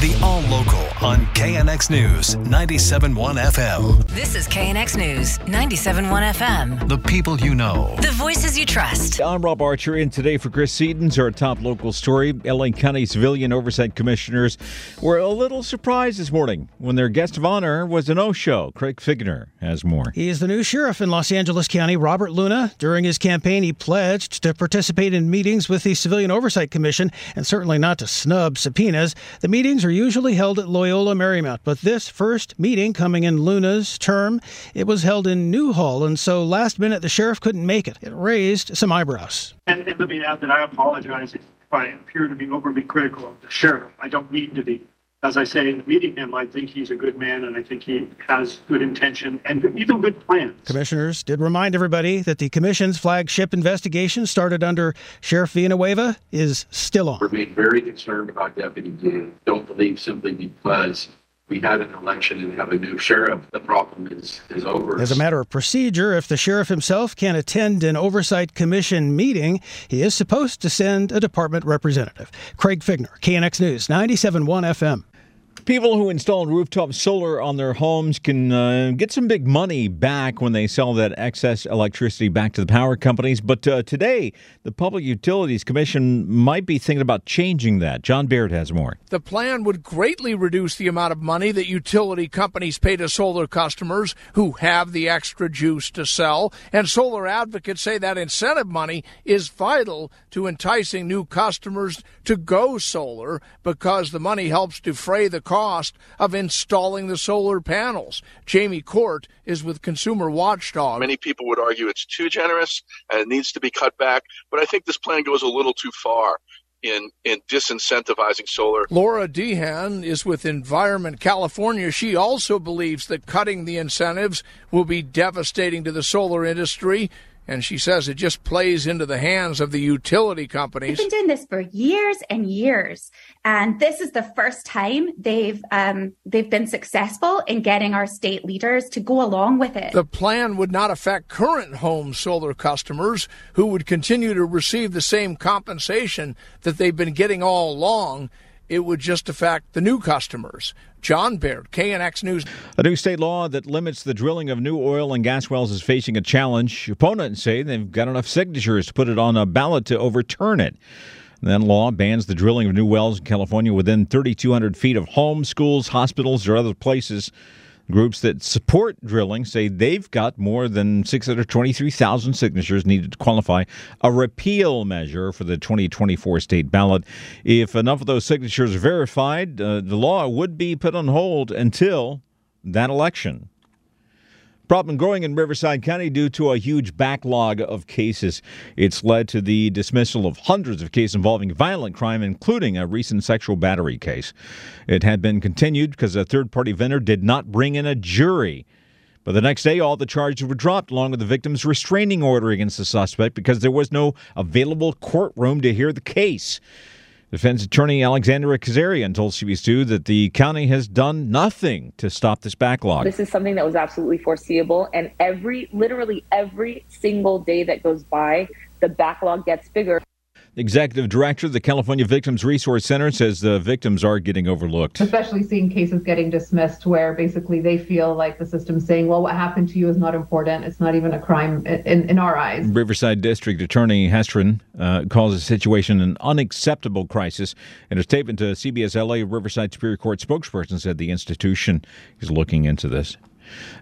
The All Local on KNX News 97.1 FM. This is KNX News 97.1 FM. The people you know. The voices you trust. I'm Rob Archer, and today for Chris Seaton's our top local story. LA County Civilian Oversight Commissioners were a little surprised this morning when their guest of honor was a no-show. Craig Fiegener has more. He is the new sheriff in Los Angeles County, Robert Luna. During his campaign, he pledged to participate in meetings with the Civilian Oversight Commission and certainly not to snub subpoenas. The meetings are usually held at Loyola Marymount, but this first meeting coming in Luna's term, it was held in Newhall, and so last minute the sheriff couldn't make it. It raised some eyebrows. And, and let me add that I apologize if I appear to be overly critical of the sheriff. I don't mean to be. As I say, in meeting him, I think he's a good man and I think he has good intention and even good plans. Commissioners did remind everybody that the commission's flagship investigation started under Sheriff Villanueva is still on. We remain very concerned about Deputy Gang. Don't believe simply because we had an election and have a new sheriff, the problem is, is over. As a matter of procedure, if the sheriff himself can't attend an oversight commission meeting, he is supposed to send a department representative. Craig Fiegener, KNX News, 97.1 FM. People who install rooftop solar on their homes can uh, get some big money back when they sell that excess electricity back to the power companies. But uh, today, the Public Utilities Commission might be thinking about changing that. John Baird has more. The plan would greatly reduce the amount of money that utility companies pay to solar customers who have the extra juice to sell. And solar advocates say that incentive money is vital to enticing new customers to go solar because the money helps defray the cost of installing the solar panels. Jamie Court is with Consumer Watchdog. Many people would argue it's too generous and it needs to be cut back, but I think this plan goes a little too far in in disincentivizing solar. Laura Deehan is with Environment California. She also believes that cutting the incentives will be devastating to the solar industry. And she says it just plays into the hands of the utility companies. They've been doing this for years and years, and this is the first time they've um, they've been successful in getting our state leaders to go along with it. The plan would not affect current home solar customers who would continue to receive the same compensation that they've been getting all along. It would just affect the new customers. John Baird, KNX News. A new state law that limits the drilling of new oil and gas wells is facing a challenge. Opponents say they've got enough signatures to put it on a ballot to overturn it. That law bans the drilling of new wells in California within 3,200 feet of homes, schools, hospitals, or other places. Groups that support drilling say they've got more than 623,000 signatures needed to qualify a repeal measure for the 2024 state ballot. If enough of those signatures are verified, uh, the law would be put on hold until that election. Problem growing in Riverside County due to a huge backlog of cases. It's led to the dismissal of hundreds of cases involving violent crime, including a recent sexual battery case. It had been continued because a third party vendor did not bring in a jury. But the next day, all the charges were dropped, along with the victim's restraining order against the suspect because there was no available courtroom to hear the case. Defense attorney Alexandra Kazarian told CBS 2 that the county has done nothing to stop this backlog. This is something that was absolutely foreseeable. And every, literally every single day that goes by, the backlog gets bigger. Executive Director of the California Victims Resource Center says the victims are getting overlooked. Especially seeing cases getting dismissed where basically they feel like the system's saying, well, what happened to you is not important. It's not even a crime in, in our eyes. Riverside District Attorney Hestrin uh, calls the situation an unacceptable crisis. In a statement to CBS LA, Riverside Superior Court spokesperson said the institution is looking into this.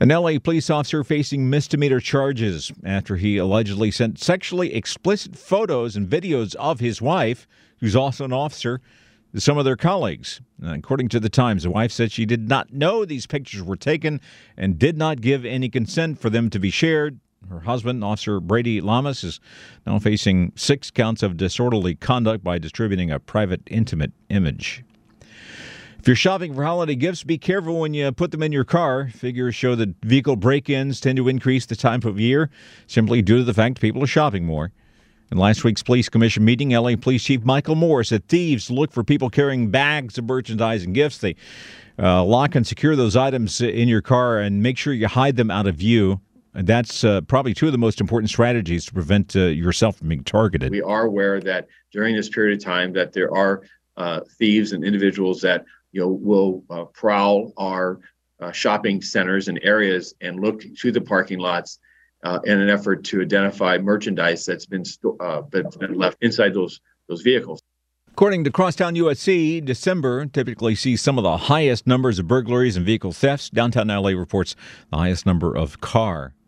An LA police officer facing misdemeanor charges after he allegedly sent sexually explicit photos and videos of his wife, who's also an officer, to some of their colleagues. According to the Times, the wife said she did not know these pictures were taken and did not give any consent for them to be shared. Her husband, Officer Brady Lamas, is now facing six counts of disorderly conduct by distributing a private, intimate image. If you're shopping for holiday gifts, be careful when you put them in your car. Figures show that vehicle break ins tend to increase the time of year simply due to the fact people are shopping more. In last week's police commission meeting, LA Police Chief Michel Moore said thieves look for people carrying bags of merchandise and gifts. They uh, lock and secure those items in your car and make sure you hide them out of view. That's uh, probably two of the most important strategies to prevent uh, yourself from being targeted. We are aware that during this period of time that there are uh, thieves and individuals that you know will uh, prowl our uh, shopping centers and areas and look to the parking lots uh, in an effort to identify merchandise that's been sto- uh, that's been left inside those those vehicles. According to Crosstown USC, December typically sees some of the highest numbers of burglaries and vehicle thefts. Downtown LA reports the highest number of car